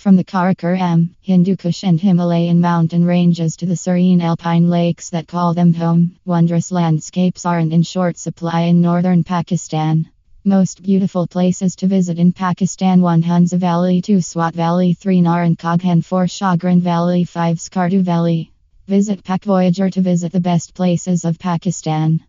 From the Karakoram, Hindu Kush, and Himalayan mountain ranges to the serene alpine lakes that call them home, wondrous landscapes aren't in short supply in northern Pakistan. Most beautiful places to visit in Pakistan 1 Hunza Valley, 2 Swat Valley, 3 Naran Kaghan, 4 Shogran Valley, 5 Skardu Valley. Visit Pak Voyager to visit the best places of Pakistan.